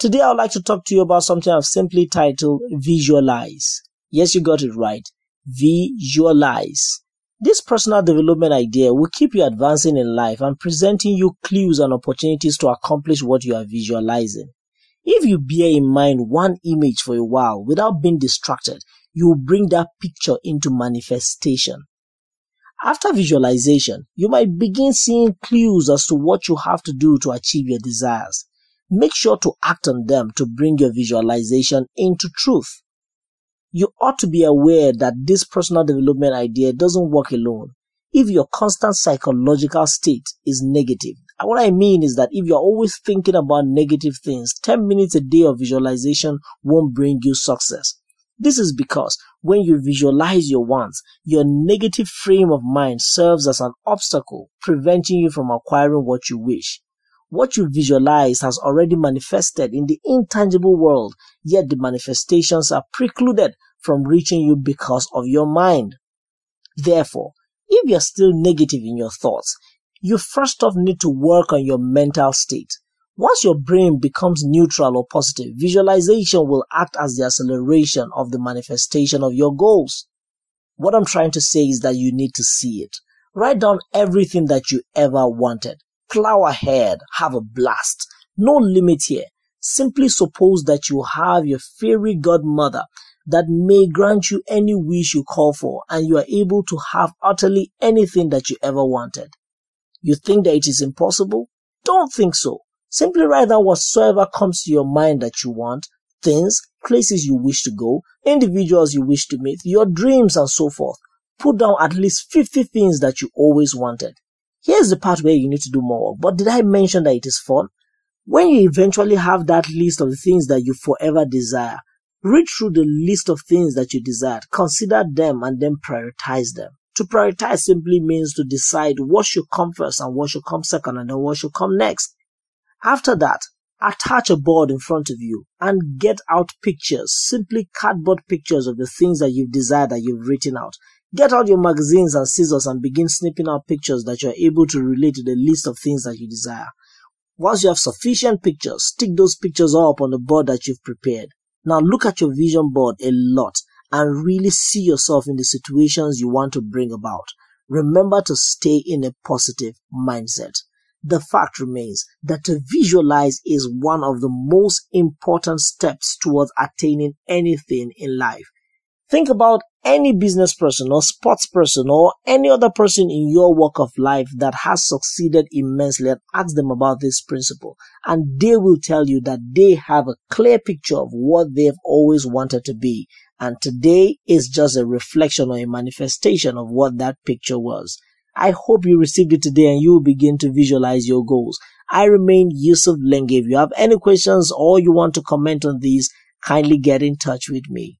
Today, I would like to talk to you about something I've simply titled Visualize. Yes, you got it right. Visualize. This personal development idea will keep you advancing in life and presenting you clues and opportunities to accomplish what you are visualizing. If you bear in mind one image for a while without being distracted, you will bring that picture into manifestation. After visualization, you might begin seeing clues as to what you have to do to achieve your desires. Make sure to act on them to bring your visualization into truth. You ought to be aware that this personal development idea doesn't work alone. If your constant psychological state is negative, what I mean is that if you're always thinking about negative things, 10 minutes a day of visualization won't bring you success. This is because when you visualize your wants, your negative frame of mind serves as an obstacle, preventing you from acquiring what you wish. What you visualize has already manifested in the intangible world, yet the manifestations are precluded from reaching you because of your mind. Therefore, if you're still negative in your thoughts, you first off need to work on your mental state. Once your brain becomes neutral or positive, visualization will act as the acceleration of the manifestation of your goals. What I'm trying to say is that you need to see it. Write down everything that you ever wanted plow ahead, have a blast. No limit here. Simply suppose that you have your fairy godmother that may grant you any wish you call for and you are able to have utterly anything that you ever wanted. You think that it is impossible? Don't think so. Simply write down whatsoever comes to your mind that you want, things, places you wish to go, individuals you wish to meet, your dreams and so forth. Put down at least 50 things that you always wanted. Here's the part where you need to do more. But did I mention that it is fun? When you eventually have that list of the things that you forever desire, read through the list of things that you desired, consider them and then prioritize them. To prioritize simply means to decide what should come first and what should come second and then what should come next. After that, attach a board in front of you and get out pictures, simply cardboard pictures of the things that you've desired that you've written out. Get out your magazines and scissors and begin snipping out pictures that you're able to relate to the list of things that you desire. Once you have sufficient pictures, stick those pictures up on the board that you've prepared. Now look at your vision board a lot and really see yourself in the situations you want to bring about. Remember to stay in a positive mindset. The fact remains that to visualize is one of the most important steps towards attaining anything in life. Think about any business person or sports person or any other person in your walk of life that has succeeded immensely and ask them about this principle. And they will tell you that they have a clear picture of what they've always wanted to be. And today is just a reflection or a manifestation of what that picture was. I hope you received it today and you will begin to visualize your goals. I remain Yusuf Lenge. If you have any questions or you want to comment on these, kindly get in touch with me.